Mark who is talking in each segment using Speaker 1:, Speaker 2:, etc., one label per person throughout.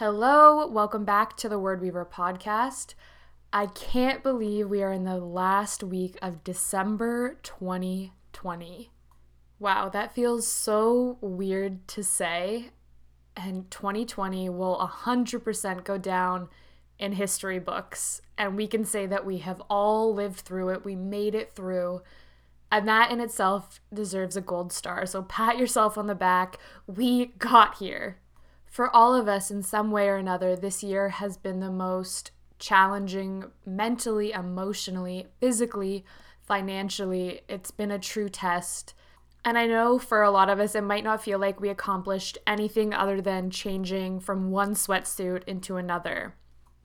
Speaker 1: Hello, welcome back to the Word Weaver podcast. I can't believe we are in the last week of December 2020. Wow, that feels so weird to say. And 2020 will 100% go down in history books. And we can say that we have all lived through it, we made it through. And that in itself deserves a gold star. So pat yourself on the back. We got here for all of us in some way or another, this year has been the most challenging mentally, emotionally, physically, financially. It's been a true test. And I know for a lot of us, it might not feel like we accomplished anything other than changing from one sweatsuit into another.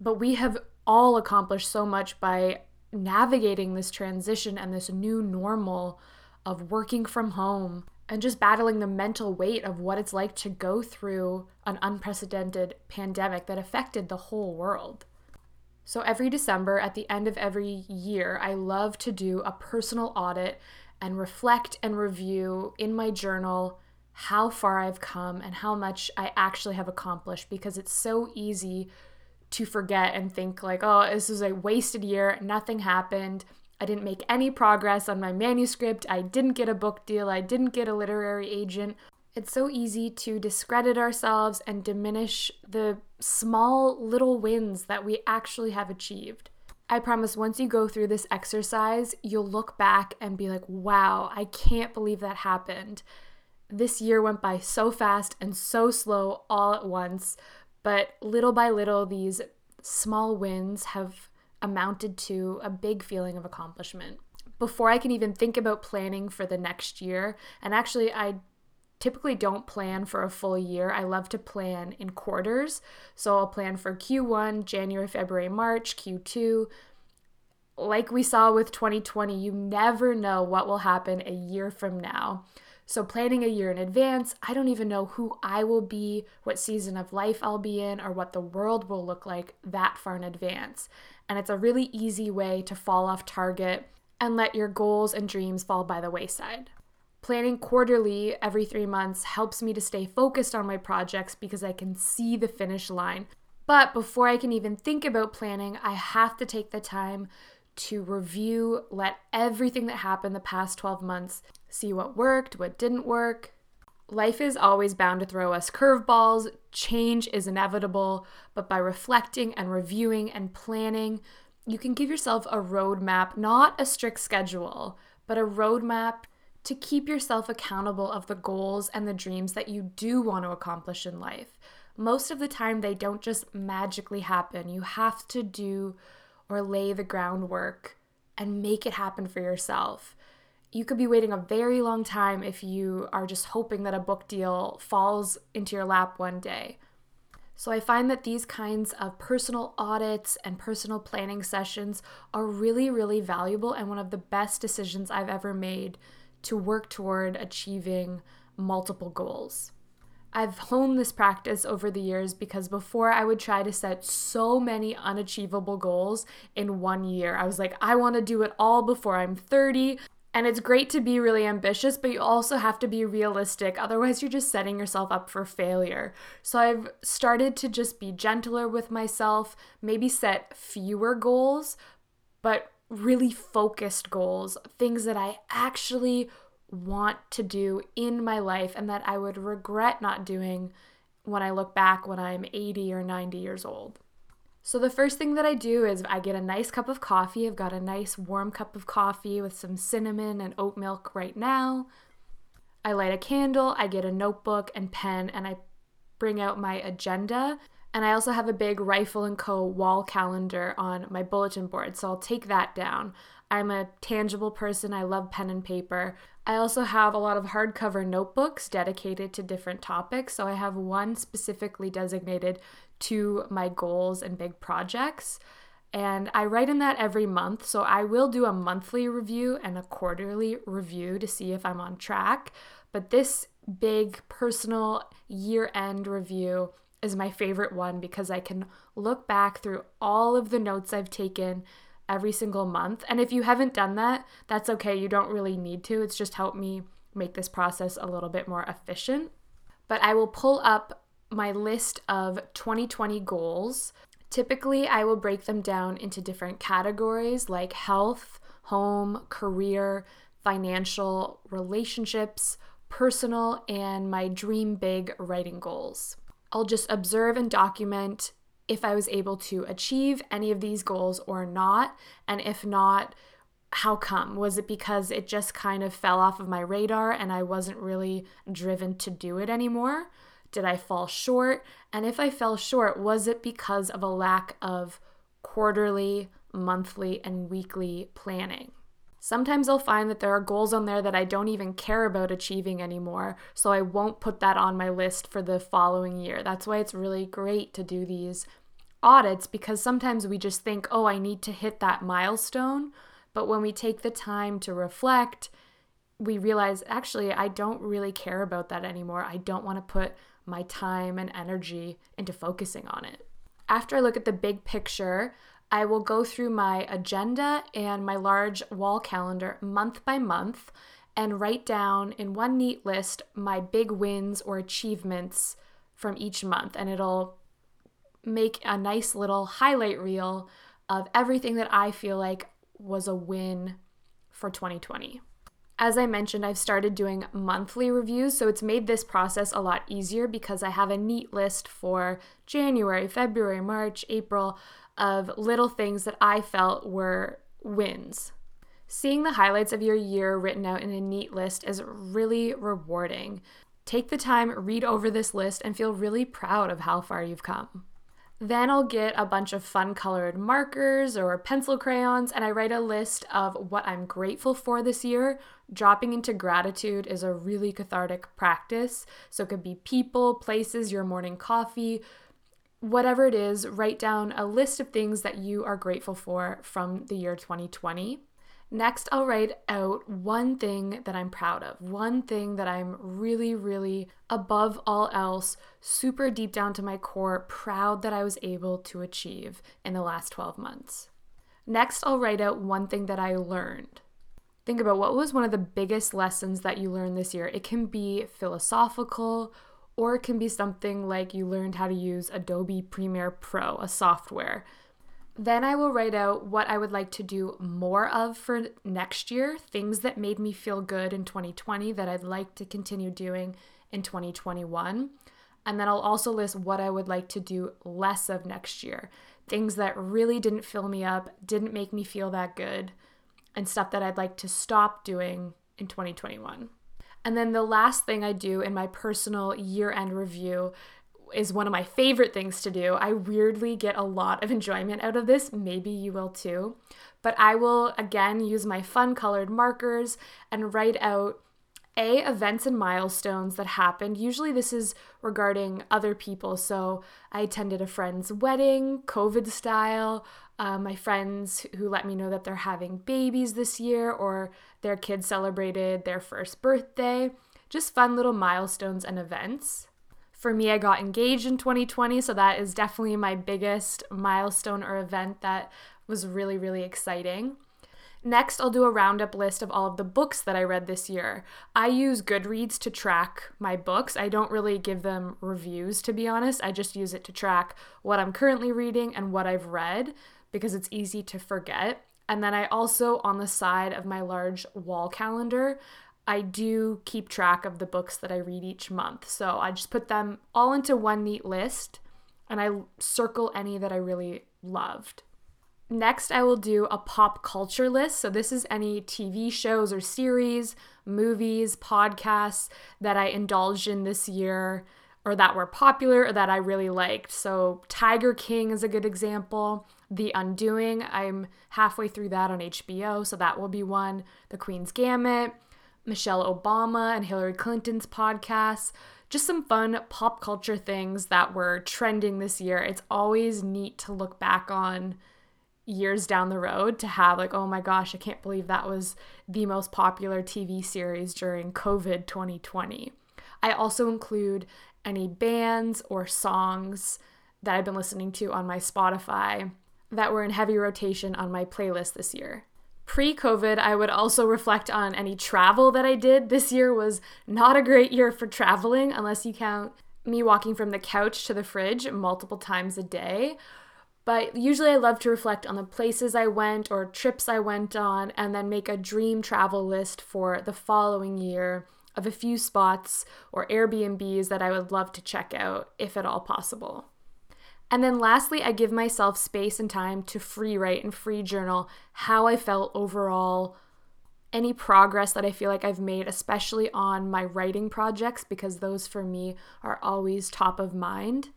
Speaker 1: But we have all accomplished so much by navigating this transition and this new normal of working from home, and just battling the mental weight of what it's like to go through an unprecedented pandemic that affected the whole world. So, every December, at the end of every year, I love to do a personal audit and reflect and review in my journal how far I've come and how much I actually have accomplished because it's so easy to forget and think, like, oh, this is a wasted year, nothing happened. I didn't make any progress on my manuscript. I didn't get a book deal. I didn't get a literary agent. It's so easy to discredit ourselves and diminish the small little wins that we actually have achieved. I promise once you go through this exercise, you'll look back and be like, wow, I can't believe that happened. This year went by so fast and so slow all at once, but little by little, these small wins have amounted to a big feeling of accomplishment. Before I can even think about planning for the next year, and actually, I typically don't plan for a full year. I love to plan in quarters. So I'll plan for Q1, January, February, March, Q2. Like we saw with 2020, you never know what will happen a year from now. So, planning a year in advance, I don't even know who I will be, what season of life I'll be in, or what the world will look like that far in advance and it's a really easy way to fall off target and let your goals and dreams fall by the wayside. Planning quarterly every three months helps me to stay focused on my projects because I can see the finish line. But before I can even think about planning, I have to take the time to review, let everything that happened the past 12 months, see what worked, what didn't work, Life is always bound to throw us curveballs, change is inevitable, but by reflecting and reviewing and planning, you can give yourself a roadmap, not a strict schedule, but a roadmap to keep yourself accountable of the goals and the dreams that you do want to accomplish in life. Most of the time, they don't just magically happen. You have to do or lay the groundwork and make it happen for yourself you could be waiting a very long time if you are just hoping that a book deal falls into your lap one day. So I find that these kinds of personal audits and personal planning sessions are really, really valuable and one of the best decisions I've ever made to work toward achieving multiple goals. I've honed this practice over the years because before I would try to set so many unachievable goals in one year. I was like, I want to do it all before I'm 30. And it's great to be really ambitious, but you also have to be realistic. Otherwise, you're just setting yourself up for failure. So I've started to just be gentler with myself, maybe set fewer goals, but really focused goals, things that I actually want to do in my life and that I would regret not doing when I look back when I'm 80 or 90 years old. So, the first thing that I do is I get a nice cup of coffee. I've got a nice warm cup of coffee with some cinnamon and oat milk right now. I light a candle, I get a notebook and pen, and I bring out my agenda. And I also have a big Rifle and Co. wall calendar on my bulletin board, so I'll take that down. I'm a tangible person, I love pen and paper. I also have a lot of hardcover notebooks dedicated to different topics, so I have one specifically designated to my goals and big projects. And I write in that every month. So I will do a monthly review and a quarterly review to see if I'm on track. But this big personal year end review is my favorite one because I can look back through all of the notes I've taken every single month. And if you haven't done that, that's okay. You don't really need to. It's just helped me make this process a little bit more efficient. But I will pull up my list of 2020 goals Typically, I will break them down into different categories like health, home, career, financial, relationships, personal, and my dream big writing goals. I'll just observe and document if I was able to achieve any of these goals or not, and if not, how come? Was it because it just kind of fell off of my radar and I wasn't really driven to do it anymore? Did I fall short? And if I fell short, was it because of a lack of quarterly, monthly, and weekly planning? Sometimes I'll find that there are goals on there that I don't even care about achieving anymore, so I won't put that on my list for the following year. That's why it's really great to do these audits because sometimes we just think, oh, I need to hit that milestone. But when we take the time to reflect, we realize actually, I don't really care about that anymore. I don't want to put my time and energy into focusing on it. After I look at the big picture, I will go through my agenda and my large wall calendar month by month and write down in one neat list my big wins or achievements from each month. And it'll make a nice little highlight reel of everything that I feel like was a win for 2020. As I mentioned, I've started doing monthly reviews, so it's made this process a lot easier because I have a neat list for January, February, March, April of little things that I felt were wins. Seeing the highlights of your year written out in a neat list is really rewarding. Take the time, read over this list, and feel really proud of how far you've come. Then I'll get a bunch of fun colored markers or pencil crayons and I write a list of what I'm grateful for this year. Dropping into gratitude is a really cathartic practice. So it could be people, places, your morning coffee, whatever it is, write down a list of things that you are grateful for from the year 2020. Next, I'll write out one thing that I'm proud of, one thing that I'm really, really, above all else, super deep down to my core, proud that I was able to achieve in the last 12 months. Next, I'll write out one thing that I learned. Think about what was one of the biggest lessons that you learned this year. It can be philosophical, or it can be something like you learned how to use Adobe Premiere Pro, a software. Then I will write out what I would like to do more of for next year, things that made me feel good in 2020 that I'd like to continue doing in 2021. And then I'll also list what I would like to do less of next year, things that really didn't fill me up, didn't make me feel that good, and stuff that I'd like to stop doing in 2021. And then the last thing I do in my personal year end review is one of my favorite things to do. I weirdly get a lot of enjoyment out of this. Maybe you will too. But I will again use my fun colored markers and write out a events and milestones that happened. Usually this is regarding other people. So I attended a friend's wedding, COVID style. Uh, my friends who let me know that they're having babies this year or their kids celebrated their first birthday. Just fun little milestones and events. For me, I got engaged in 2020, so that is definitely my biggest milestone or event that was really, really exciting. Next, I'll do a roundup list of all of the books that I read this year. I use Goodreads to track my books. I don't really give them reviews, to be honest. I just use it to track what I'm currently reading and what I've read because it's easy to forget. And then I also, on the side of my large wall calendar, I do keep track of the books that I read each month. So I just put them all into one neat list and I circle any that I really loved. Next, I will do a pop culture list. So, this is any TV shows or series, movies, podcasts that I indulged in this year or that were popular or that I really liked. So, Tiger King is a good example. The Undoing, I'm halfway through that on HBO, so that will be one. The Queen's Gambit, Michelle Obama and Hillary Clinton's podcasts. Just some fun pop culture things that were trending this year. It's always neat to look back on years down the road to have like oh my gosh i can't believe that was the most popular tv series during covid 2020 i also include any bands or songs that i've been listening to on my spotify that were in heavy rotation on my playlist this year Pre COVID, I would also reflect on any travel that I did. This year was not a great year for traveling, unless you count me walking from the couch to the fridge multiple times a day, but usually I love to reflect on the places I went or trips I went on and then make a dream travel list for the following year of a few spots or Airbnbs that I would love to check out if at all possible. And then lastly, I give myself space and time to free write and free journal how I felt overall, any progress that I feel like I've made, especially on my writing projects, because those for me are always top of mind.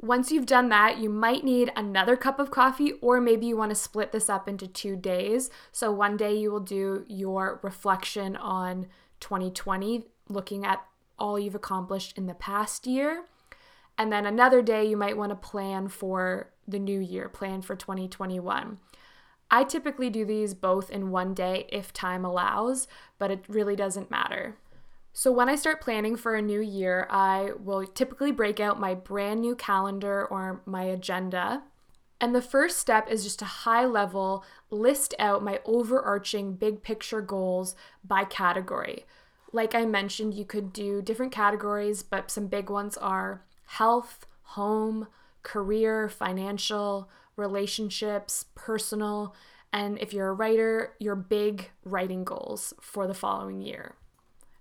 Speaker 1: Once you've done that, you might need another cup of coffee, or maybe you want to split this up into two days. So, one day you will do your reflection on 2020, looking at all you've accomplished in the past year. And then another day, you might want to plan for the new year, plan for 2021. I typically do these both in one day if time allows, but it really doesn't matter. So, when I start planning for a new year, I will typically break out my brand new calendar or my agenda. And the first step is just to high level list out my overarching big picture goals by category. Like I mentioned, you could do different categories, but some big ones are health, home, career, financial, relationships, personal, and if you're a writer, your big writing goals for the following year.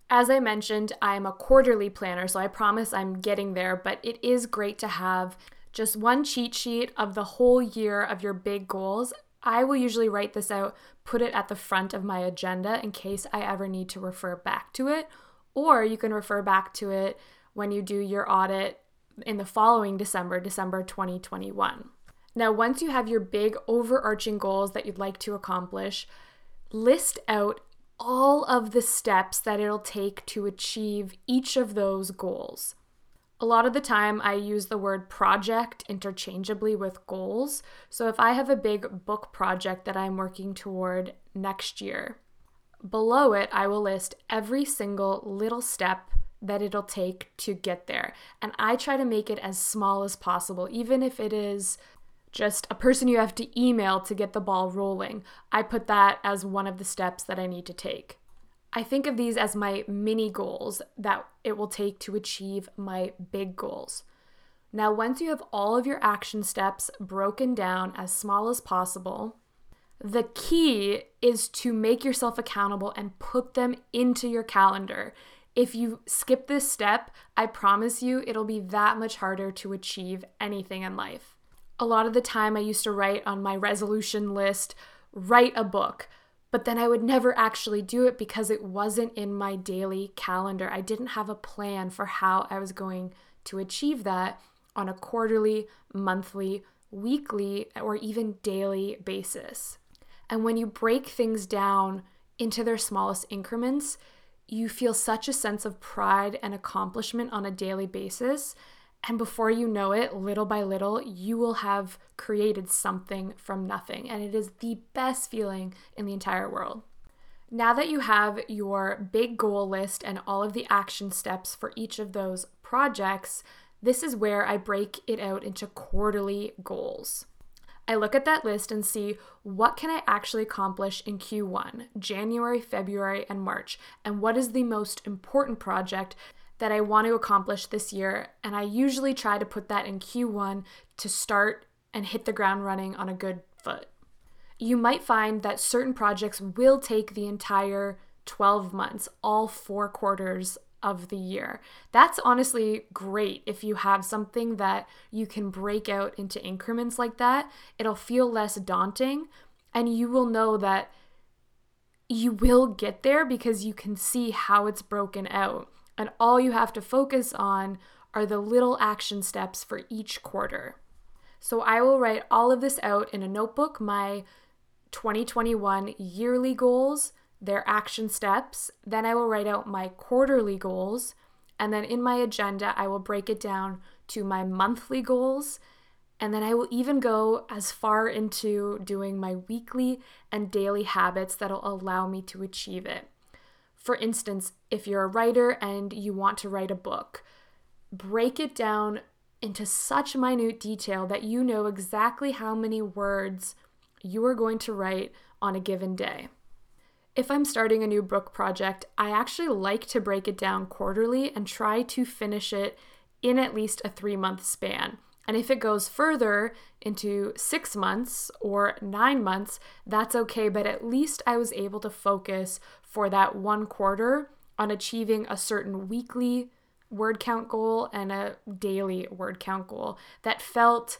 Speaker 1: As I mentioned, I'm a quarterly planner, so I promise I'm getting there, but it is great to have just one cheat sheet of the whole year of your big goals. I will usually write this out, put it at the front of my agenda in case I ever need to refer back to it, or you can refer back to it when you do your audit in the following December, December 2021. Now, once you have your big overarching goals that you'd like to accomplish, list out all of the steps that it'll take to achieve each of those goals. A lot of the time, I use the word project interchangeably with goals. So if I have a big book project that I'm working toward next year, below it, I will list every single little step that it'll take to get there. And I try to make it as small as possible, even if it is just a person you have to email to get the ball rolling. I put that as one of the steps that I need to take. I think of these as my mini goals that it will take to achieve my big goals. Now, once you have all of your action steps broken down as small as possible, the key is to make yourself accountable and put them into your calendar. If you skip this step, I promise you it'll be that much harder to achieve anything in life a lot of the time I used to write on my resolution list, write a book, but then I would never actually do it because it wasn't in my daily calendar. I didn't have a plan for how I was going to achieve that on a quarterly, monthly, weekly, or even daily basis. And when you break things down into their smallest increments, you feel such a sense of pride and accomplishment on a daily basis and before you know it, little by little, you will have created something from nothing. And it is the best feeling in the entire world. Now that you have your big goal list and all of the action steps for each of those projects, this is where I break it out into quarterly goals. I look at that list and see what can I actually accomplish in Q1, January, February, and March, and what is the most important project that I want to accomplish this year. And I usually try to put that in Q1 to start and hit the ground running on a good foot. You might find that certain projects will take the entire 12 months, all four quarters of the year. That's honestly great if you have something that you can break out into increments like that. It'll feel less daunting and you will know that you will get there because you can see how it's broken out. And all you have to focus on are the little action steps for each quarter. So I will write all of this out in a notebook, my 2021 yearly goals, their action steps. Then I will write out my quarterly goals. And then in my agenda, I will break it down to my monthly goals. And then I will even go as far into doing my weekly and daily habits that'll allow me to achieve it. For instance, if you're a writer and you want to write a book, break it down into such minute detail that you know exactly how many words you are going to write on a given day. If I'm starting a new book project, I actually like to break it down quarterly and try to finish it in at least a three month span. And if it goes further into six months or nine months, that's okay. But at least I was able to focus for that one quarter on achieving a certain weekly word count goal and a daily word count goal that felt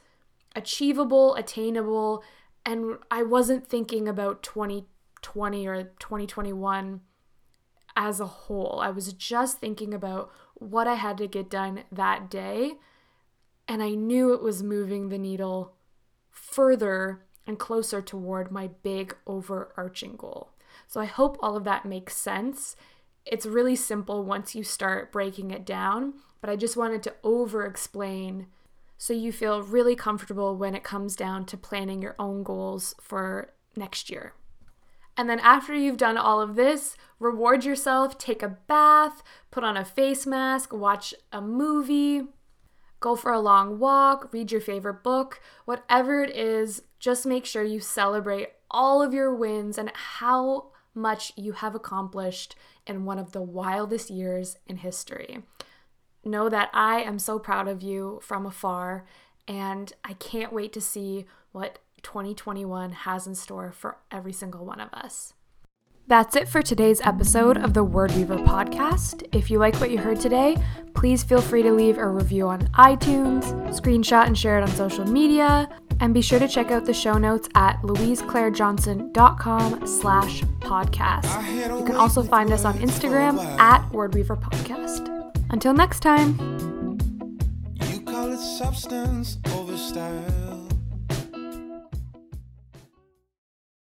Speaker 1: achievable, attainable, and I wasn't thinking about 2020 or 2021 as a whole. I was just thinking about what I had to get done that day, and I knew it was moving the needle further and closer toward my big overarching goal. So I hope all of that makes sense it's really simple once you start breaking it down, but I just wanted to over explain so you feel really comfortable when it comes down to planning your own goals for next year. And then after you've done all of this, reward yourself, take a bath, put on a face mask, watch a movie, go for a long walk, read your favorite book, whatever it is, just make sure you celebrate all of your wins and how much you have accomplished in one of the wildest years in history. Know that I am so proud of you from afar, and I can't wait to see what 2021 has in store for every single one of us. That's it for today's episode of the Word Weaver podcast. If you like what you heard today, please feel free to leave a review on iTunes, screenshot and share it on social media, and be sure to check out the show notes at louiseclairejohnson.com slash podcast. You can also find us on Instagram at Wordweaver Podcast. Until next time.